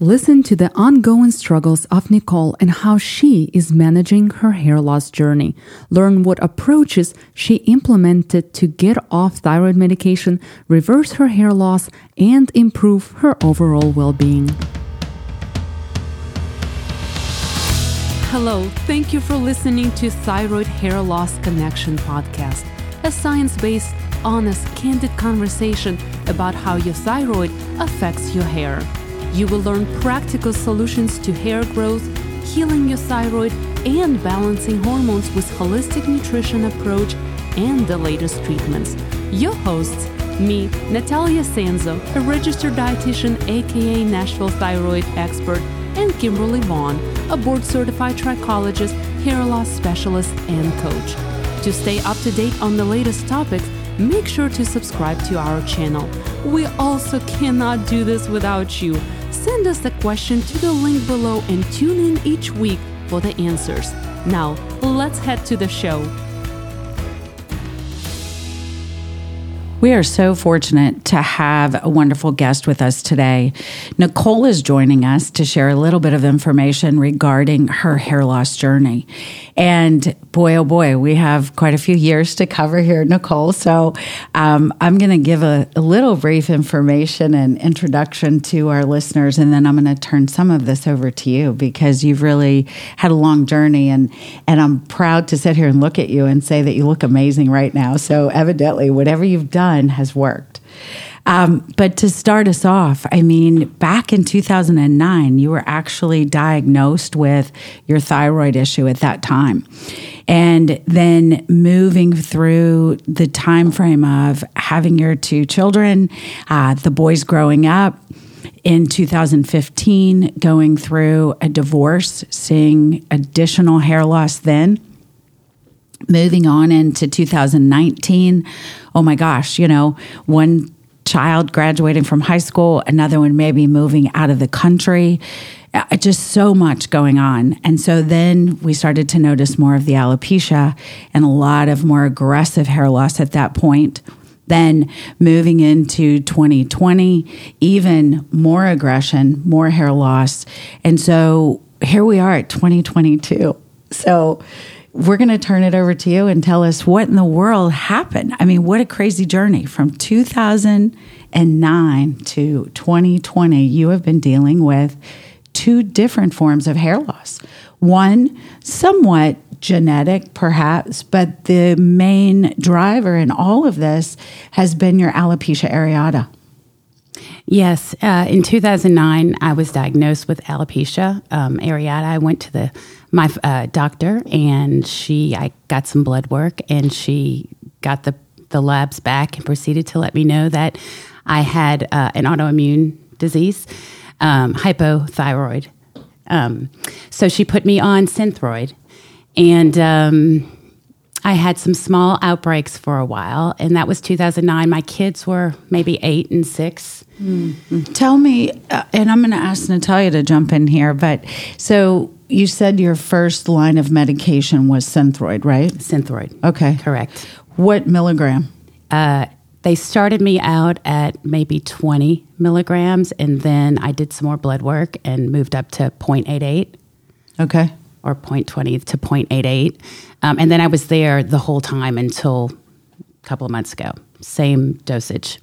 Listen to the ongoing struggles of Nicole and how she is managing her hair loss journey. Learn what approaches she implemented to get off thyroid medication, reverse her hair loss, and improve her overall well being. Hello, thank you for listening to Thyroid Hair Loss Connection podcast, a science based, honest, candid conversation about how your thyroid affects your hair. You will learn practical solutions to hair growth, healing your thyroid, and balancing hormones with holistic nutrition approach and the latest treatments. Your hosts, me, Nataliia Sanzo, a registered dietitian aka Nashville thyroid expert, and Kimberly Vaughn, a board certified trichologist, hair loss specialist, and coach. To stay up to date on the latest topics, make sure to subscribe to our channel. We also cannot do this without you. Send us a question to the link below and tune in each week for the answers. Now, let's head to the show. We are so fortunate to have a wonderful guest with us today. Nicole is joining us to share a little bit of information regarding her hair loss journey. And boy, oh boy, we have quite a few years to cover here, Nicole. So um, I'm going to give a, a, little brief information and introduction to our listeners, and then I'm going to turn some of this over to you because you've really had a long journey. And, and I'm proud to sit here and look at you and say that you look amazing right now. So evidently, whatever you've done, done has worked. Um, but to start us off, I mean, back in 2009, you were actually diagnosed with your thyroid issue at that time. And then moving through the time frame of having your two children, uh, the boys growing up, in 2015, going through a divorce, seeing additional hair loss then moving on into 2019 oh my gosh you know one child graduating from high school another one maybe moving out of the country. Uh, just so much going on. And so then we started to notice more of the alopecia and a lot of more aggressive hair loss at that point. Then moving into 2020 even more aggression more hair loss. And so here we are at 2022 so we're going to turn it over to you and tell us what in the world happened. I mean, what a crazy journey from 2009 to 2020. You have been dealing with two different forms of hair loss. One, somewhat genetic, perhaps, but the main driver in all of this has been your alopecia areata. Yes, uh, in 2009, I was diagnosed with alopecia um, areata. I went to the my uh, doctor, and she I got some blood work, and she got the the labs back and proceeded to let me know that I had uh, an autoimmune disease, um, hypothyroid. Um, so she put me on Synthroid, and um, I had some small outbreaks for a while, and that was 2009. My kids were maybe eight and 6 mm-hmm. Tell me, uh, and I'm going to ask Nataliia to jump in here, but so you said your first line of medication was Synthroid, right? Synthroid. Okay. Correct. What milligram? Uh, they started me out at maybe 20 milligrams, and then I did some more blood work and moved up to 0.88. Okay. Or 0.20 to 0.88. Um, and then I was there the whole time until a couple of months ago. Same dosage.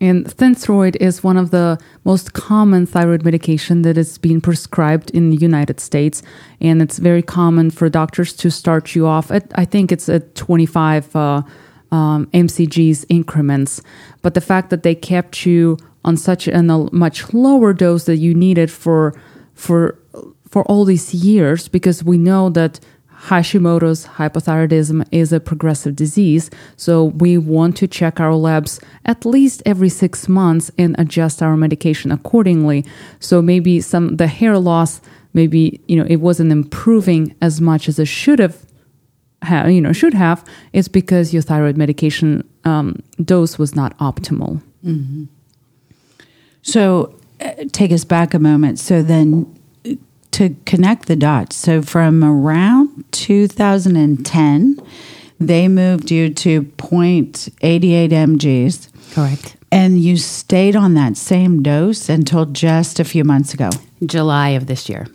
And Synthroid is one of the most common thyroid medication that is being prescribed in the United States. And it's very common for doctors to start you off at, I think it's at 25 uh, um, mcg's increments. But the fact that they kept you on such a much lower dose that you needed for, for, for all these years, because we know that Hashimoto's hypothyroidism is a progressive disease, so we want to check our labs at least every six months and adjust our medication accordingly. So maybe some the hair loss, maybe you know it wasn't improving as much as it should have, ha- you know, should have. It's because your thyroid medication um, dose was not optimal. Mm-hmm. So, uh, take us back a moment. So then to connect the dots. So from around 2010, they moved you to 0.88 mgs. Correct. And you stayed on that same dose until just a few months ago. July of this year.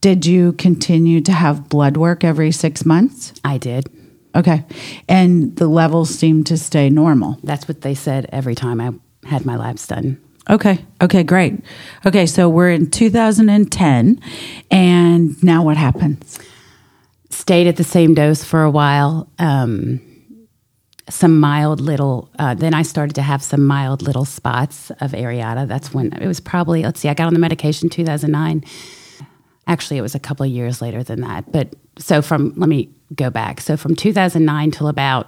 Did you continue to have blood work every six months? I did. Okay. And the levels seemed to stay normal. That's what they said every time I had my labs done. Okay. Okay, great. Okay, so we're in 2010. And now what happens? Stayed at the same dose for a while. Um, some mild little, uh, then I started to have some mild little spots of areata. That's when it was probably, let's see, I got on the medication 2009. Actually, it was a couple of years later than that. But so from, let me go back. So from 2009 till about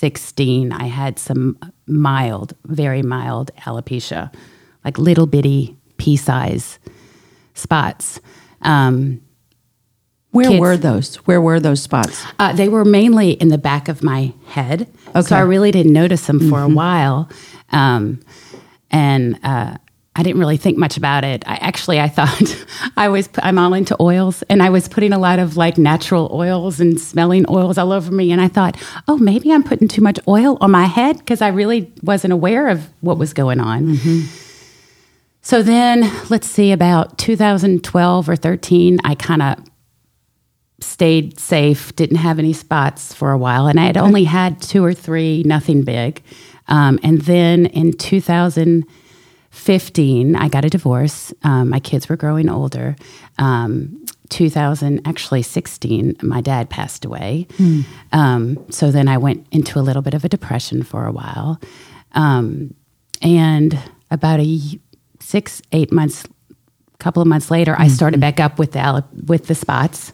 2016, I had some mild, very mild alopecia, like little bitty pea size spots. Um, Where Kids. were those? Where were those spots? uh, they were mainly in the back of my head. Okay. So I really didn't notice them for a while. Um, and uh, I didn't really think much about it. I actually, I thought I was, I'm all into oils and I was putting a lot of like natural oils and smelling oils all over me. And I thought, oh, maybe I'm putting too much oil on my head because I really wasn't aware of what was going on. So then, let's see, about 2012 or 13, I kind of stayed safe, didn't have any spots for a while, and I had only had two or three, nothing big. Um, and then in 2015, I got a divorce. Um, my kids were growing older. Um, 2000, actually 16, my dad passed away. Um, so then I went into a little bit of a depression for a while. Um, and about a six, eight months, couple of months later, I started back up with the with the spots.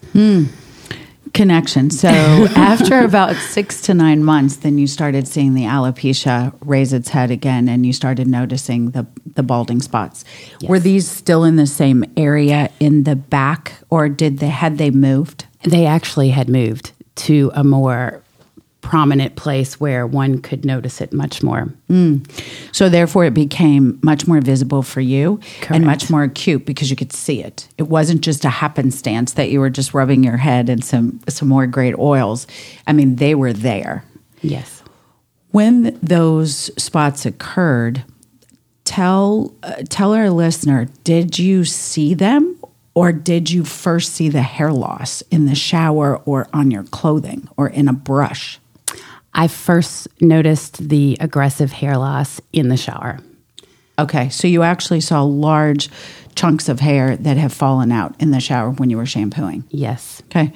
Connection. So after about six to nine months, then you started seeing the alopecia raise its head again, and you started noticing the the balding spots. Were these still in the same area in the back, or did they had they moved? They actually had moved to a more prominent place where one could notice it much more. So therefore, it became much more visible for you and much more acute because you could see it. It wasn't just a happenstance that you were just rubbing your head in some some more great oils. I mean, they were there. Yes. When those spots occurred, tell uh, tell our listener, did you see them or did you first see the hair loss in the shower or on your clothing or in a brush? I first noticed the aggressive hair loss in the shower. Okay, so you actually saw large chunks of hair that have fallen out in the shower when you were shampooing. Yes. Okay.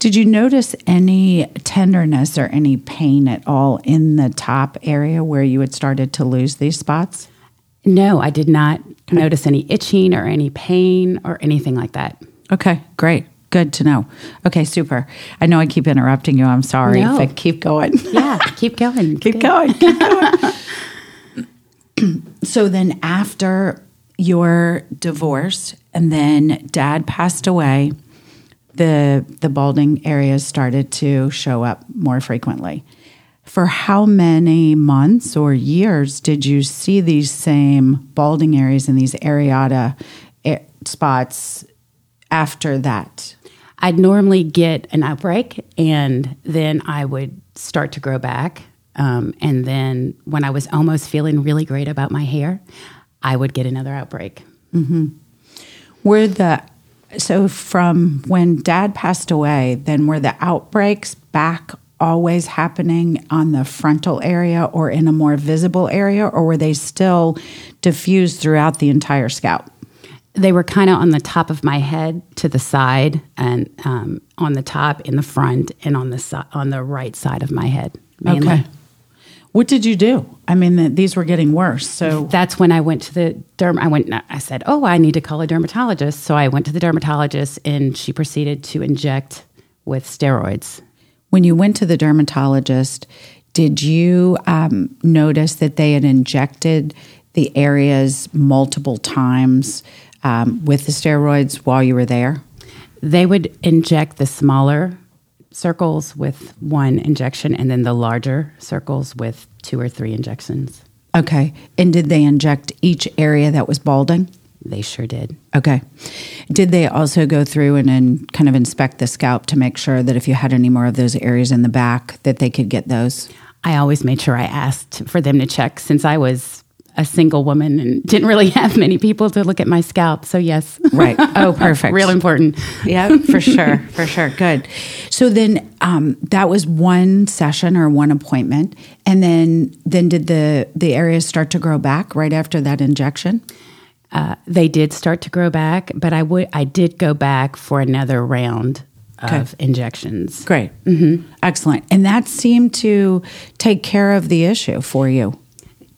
Did you notice any tenderness or any pain at all in the top area where you had started to lose these spots? No, I did not notice any itching or any pain or anything like that. Okay, great. Good to know. Okay, super. I know I keep interrupting you. I'm sorry. No. But keep going. Yeah, keep going. keep going. Keep going. so then after your divorce and then dad passed away, the the balding areas started to show up more frequently. For how many months or years did you see these same balding areas and these areata eh, spots after that? I'd normally get an outbreak and then I would start to grow back. Um, and then when I was almost feeling really great about my hair, I would get another outbreak. Were the so from when dad passed away, then were the outbreaks back always happening on the frontal area or in a more visible area, or were they still diffused throughout the entire scalp? They were kind of on the top of my head to the side and um, on the top, in the front, and on the si- on the right side of my head. Mainly. Okay. What did you do? I mean, the, these were getting worse. So that's when I went to the derm. I went. I said, "Oh, I need to call a dermatologist." So I went to the dermatologist, and she proceeded to inject with steroids. when you went to the dermatologist, did you um, notice that they had injected the areas multiple times um, with the steroids while you were there? They would inject the smaller circles with one injection, and then the larger circles with two or three injections. Okay. And did they inject each area that was balding? They sure did. Okay. Did they also go through and, and kind of inspect the scalp to make sure that if you had any more of those areas in the back, that they could get those? I always made sure I asked for them to check since I was a single woman and didn't really have many people to look at my scalp. So yes, right. Oh, perfect. Real important. Yeah, for sure, for sure. Good. So then, um, that was one session or one appointment, and then then did the the areas start to grow back right after that injection? Uh, they did start to grow back, but I would I did go back for another round Okay. of injections. Great. Mm-hmm. Excellent. And that seemed to take care of the issue for you.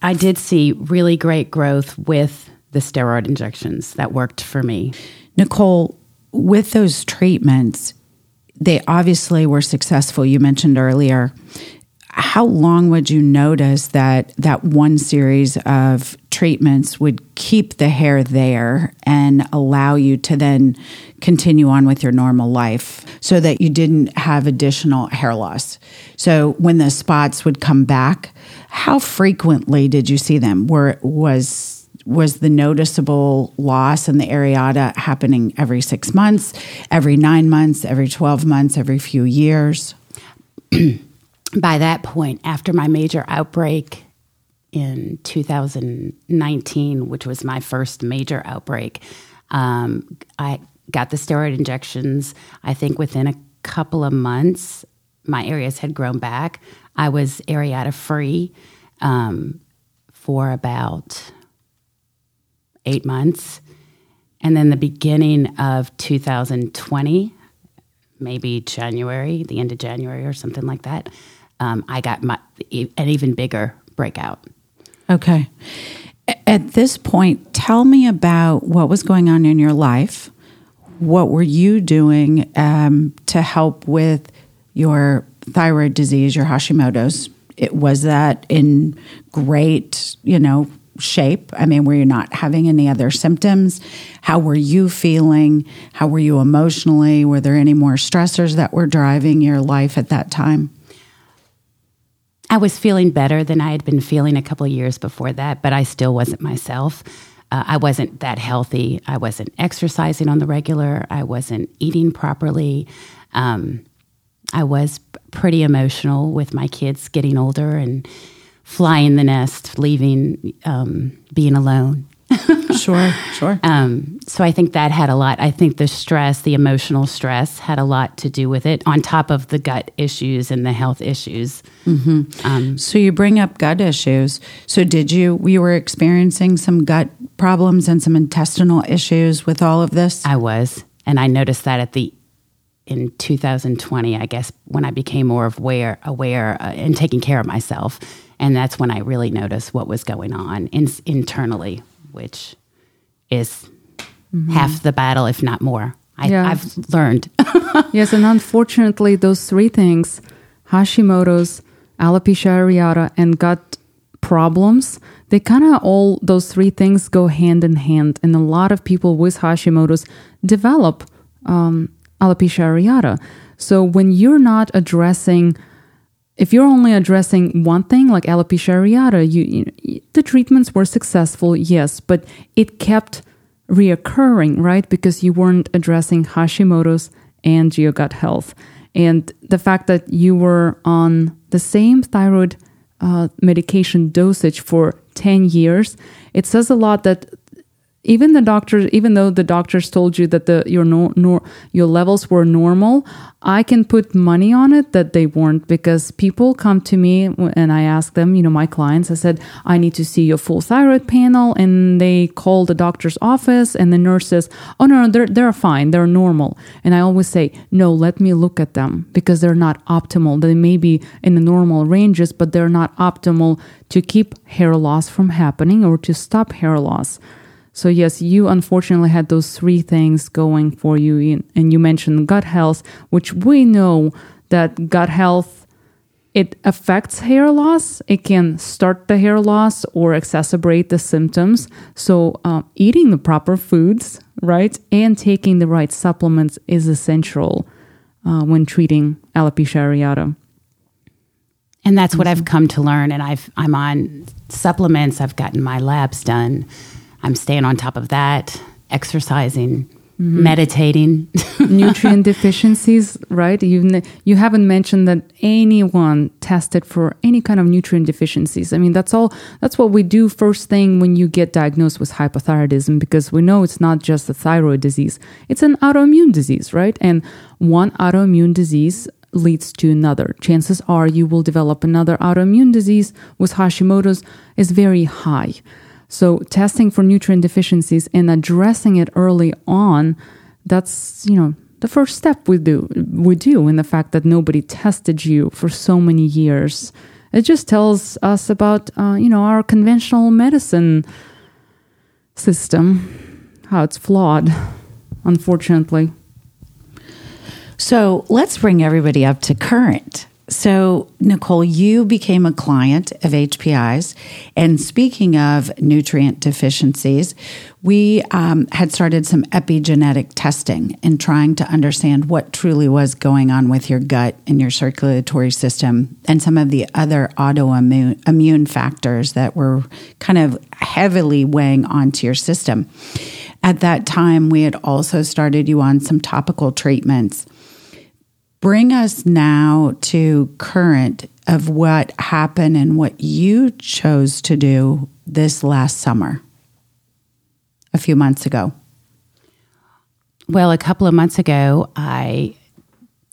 I did see really great growth with the steroid injections that worked for me. Nicole, with those treatments, they obviously were successful. You mentioned earlier. How long would you notice that that one series of treatments would keep the hair there and allow you to then continue on with your normal life so that you didn't have additional hair loss? So when the spots would come back, how frequently did you see them? Were was was the noticeable loss in the areata happening every six months, every nine months, every 12 months, every few years? By that point, after my major outbreak in 2019, which was my first major outbreak, um, I got the steroid injections. I think within a couple of months, my areas had grown back. I was areata free um, for about eight months. And then the beginning of 2020, maybe January, the end of January or something like that, um, I got my, an even bigger breakout. Okay. At this point, tell me about what was going on in your life. What were you doing um, to help with your thyroid disease, your Hashimoto's? It, was that in great, you know, shape? I mean, were you not having any other symptoms? How were you feeling? How were you emotionally? Were there any more stressors that were driving your life at that time? I was feeling better than I had been feeling a couple years before that, but I still wasn't myself. Uh, I wasn't that healthy. I wasn't exercising on the regular. I wasn't eating properly. Um, I was pretty emotional with my kids getting older and flying the nest, leaving, um, being alone. Sure, sure. Um, so I think that had a lot. I think the stress, the emotional stress, had a lot to do with it, on top of the gut issues and the health issues. So you bring up gut issues. So did you we were experiencing some gut problems and some intestinal issues with all of this? I was, and I noticed that at the in 2020, I guess, when I became more aware, aware, uh, and taking care of myself, and that's when I really noticed what was going on in, internally, which is half the battle, if not more. I, Yeah. I've learned. yes, and unfortunately, those three things Hashimoto's, alopecia areata, and gut problems they kind of all, those three things go hand in hand. And a lot of people with Hashimoto's develop um, alopecia areata. So when you're not addressing if you're only addressing one thing like alopecia areata, you, you the treatments were successful, yes, but it kept reoccurring, right? Because you weren't addressing Hashimoto's and your gut health, and the fact that you were on the same thyroid uh, medication dosage for ten years, it says a lot that even the doctors even though the doctors told you that the your nor, your levels were normal i can put money on it that they weren't because people come to me and i ask them you know my clients i said i need to see your full thyroid panel and they call the doctor's office and the nurse says oh no, no they're, they're fine they're normal. And i always say no let me look at them because they're not optimal. They may be in the normal ranges but they're not optimal to keep hair loss from happening or to stop hair loss so yes, you unfortunately had those three things going for you, and you mentioned gut health, which we know that gut health it affects hair loss. It can start the hair loss or exacerbate the symptoms. So um, eating the proper foods, right, and taking the right supplements is essential uh, when treating alopecia areata. and that's what I've come to learn. And I've I'm on supplements. I've gotten my labs done. I'm staying on top of that, exercising, mm-hmm. meditating. nutrient deficiencies, right? You ne- you haven't mentioned that anyone tested for any kind of nutrient deficiencies. I mean, that's all. That's what we do first thing when you get diagnosed with hypothyroidism, because we know it's not just a thyroid disease; it's an autoimmune disease, right? And one autoimmune disease leads to another. Chances are you will develop another autoimmune disease with Hashimoto's is very high. So testing for nutrient deficiencies and addressing it early on, that's, you know, the first step we do we do in the fact that nobody tested you for so many years. It just tells us about uh, you know our conventional medicine system, how it's flawed, unfortunately. So let's bring everybody up to current. So, Nicole, you became a client of HPI's. And speaking of nutrient deficiencies, we um, had started some epigenetic testing and trying to understand what truly was going on with your gut and your circulatory system and some of the other autoimmune immune factors that were kind of heavily weighing onto your system. At that time, we had also started you on some topical treatments bring us now to current of what happened and what you chose to do this last summer, a few months ago. Well, a couple of months ago, I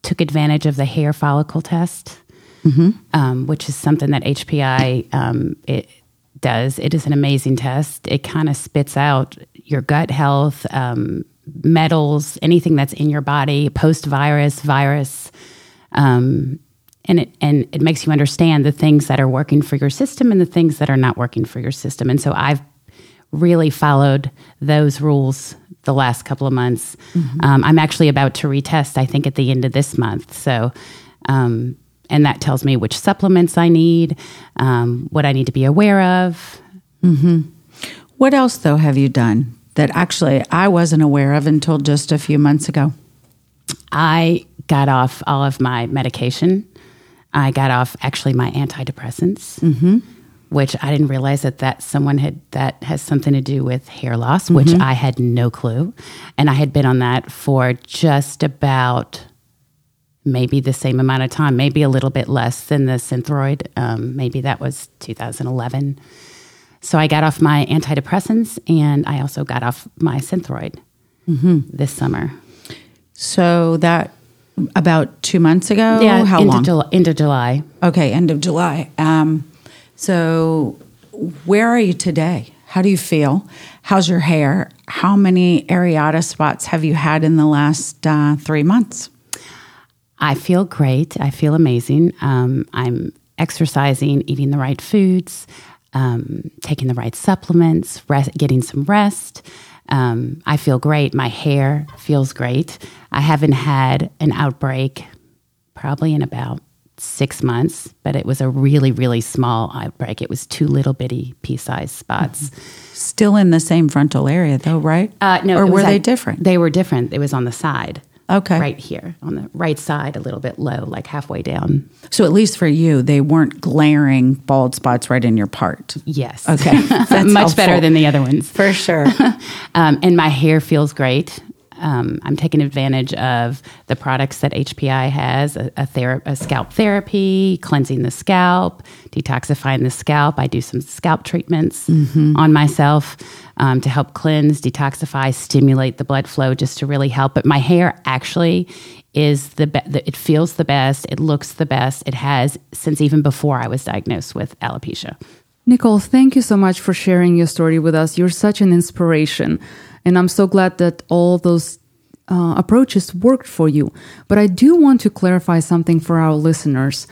took advantage of the hair follicle test, mm-hmm. um, which is something that HPI um, it does. It is an amazing test. It kind of spits out your gut health, um, metals, anything that's in your body, post virus, virus. Um, and it and it makes you understand the things that are working for your system and the things that are not working for your system. And so I've really followed those rules the last couple of months. Mm-hmm. Um, I'm actually about to retest, I think, at the end of this month. So, um, and that tells me which supplements I need, um, what I need to be aware of. Mm-hmm. What else, though, have you done that actually I wasn't aware of until just a few months ago? I got off all of my medication. I got off actually my antidepressants, mm-hmm. which I didn't realize that that someone had that has something to do with hair loss, mm-hmm. which I had no clue, and I had been on that for just about maybe the same amount of time, maybe a little bit less than the Synthroid. Um, maybe that was 2011. So I got off my antidepressants and I also got off my Synthroid mm-hmm. this summer. So that about two months ago? Yeah, how into long? July, into July. Okay, end of July. Um, so where are you today? How do you feel? How's your hair? How many areata spots have you had in the last uh, three months? I feel great. I feel amazing. Um, I'm exercising, eating the right foods um, taking the right supplements, rest, getting some rest. Um, I feel great. My hair feels great. I haven't had an outbreak probably in about six months, but it was a really, really small outbreak. It was two little bitty pea sized spots. Mm-hmm. Still in the same frontal area, though, right? Uh, no, or were they different? They were different. It was on the side. Okay. Right here on the right side, a little bit low, like halfway down. So at least for you, they weren't glaring bald spots right in your part. Yes. Okay. That's Much helpful. better than the other ones. For sure. um, and my hair feels great. Um, I'm taking advantage of the products that HPI has a, a, thera- a, scalp therapy, cleansing the scalp, detoxifying the scalp. I do some scalp treatments mm-hmm. on myself um, to help cleanse, detoxify, stimulate the blood flow just to really help. But my hair actually is the best, it feels the best, it looks the best. It has since even before I was diagnosed with alopecia. Nicole, thank you so much for sharing your story with us. You're such an inspiration. And I'm so glad that all those uh, approaches worked for you. But I do want to clarify something for our listeners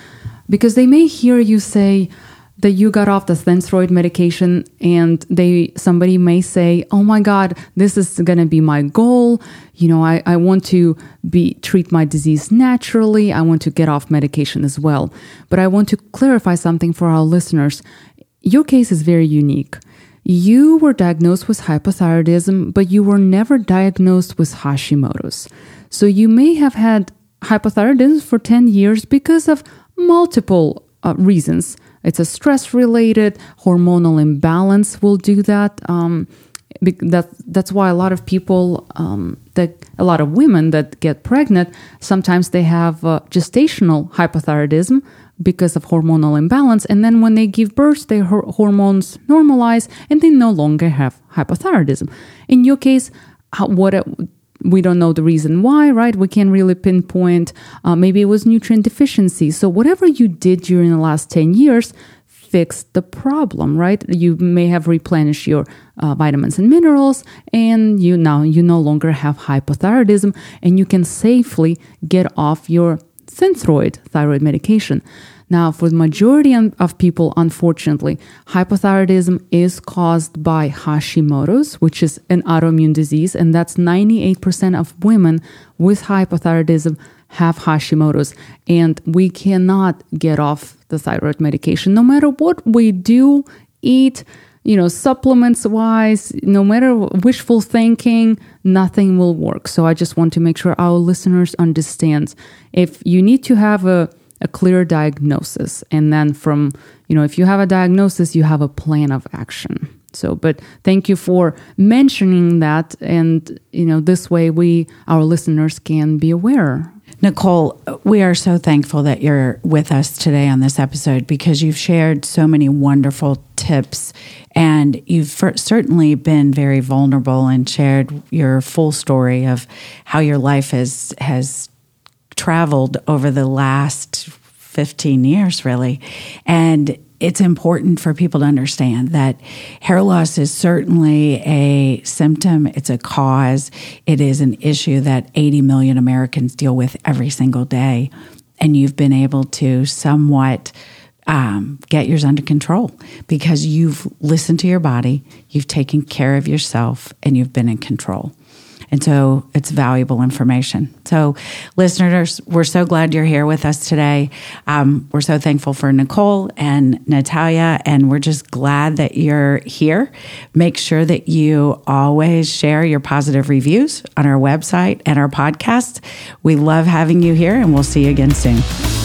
because they may hear you say that you got off the Synthroid medication and they somebody may say, "Oh my god, this is going to be my goal. You know, I, I want to be treat my disease naturally. I want to get off medication as well." But I want to clarify something for our listeners. Your case is very unique. You were diagnosed with hypothyroidism, but you were never diagnosed with Hashimoto's. So you may have had hypothyroidism for 10 years because of multiple uh, reasons. It's a stress related hormonal imbalance will do that. Um, that that's why a lot of people um, that a lot of women that get pregnant sometimes they have uh, gestational hypothyroidism because of hormonal imbalance and then when they give birth their hormones normalize and they no longer have hypothyroidism in your case what we don't know the reason why, right? We can't really pinpoint. Uh, maybe it was nutrient deficiency. So, whatever you did during the last 10 years, fixed the problem, right? You may have replenished your uh, vitamins and minerals, and you now you no longer have hypothyroidism, and you can safely get off your synthroid thyroid medication. Now, for the majority of people, unfortunately, hypothyroidism is caused by Hashimoto's, which is an autoimmune disease, and that's 98% of women with hypothyroidism have Hashimoto's, and we cannot get off the thyroid medication no matter what we do, eat, you know, supplements wise, no matter wishful thinking, nothing will work. So I just want to make sure our listeners understand. If you need to have a a clear diagnosis and then from you know if you have a diagnosis you have a plan of action. So but thank you for mentioning that and you know this way we our listeners can be aware. Nicole, we are so thankful that you're with us today on this episode because you've shared so many wonderful tips and you've certainly been very vulnerable and shared your full story of how your life has has traveled over the last 15 years, really. And it's important for people to understand that hair loss is certainly a symptom, it's a cause, it is an issue that 80 million Americans deal with every single day. And you've been able to somewhat um, get yours under control because you've listened to your body, you've taken care of yourself, and you've been in control. And so it's valuable information. So, listeners, we're so glad you're here with us today. Um, we're so thankful for Nicole and Nataliia, and we're just glad that you're here. Make sure that you always share your positive reviews on our website and our podcast. We love having you here, and we'll see you again soon.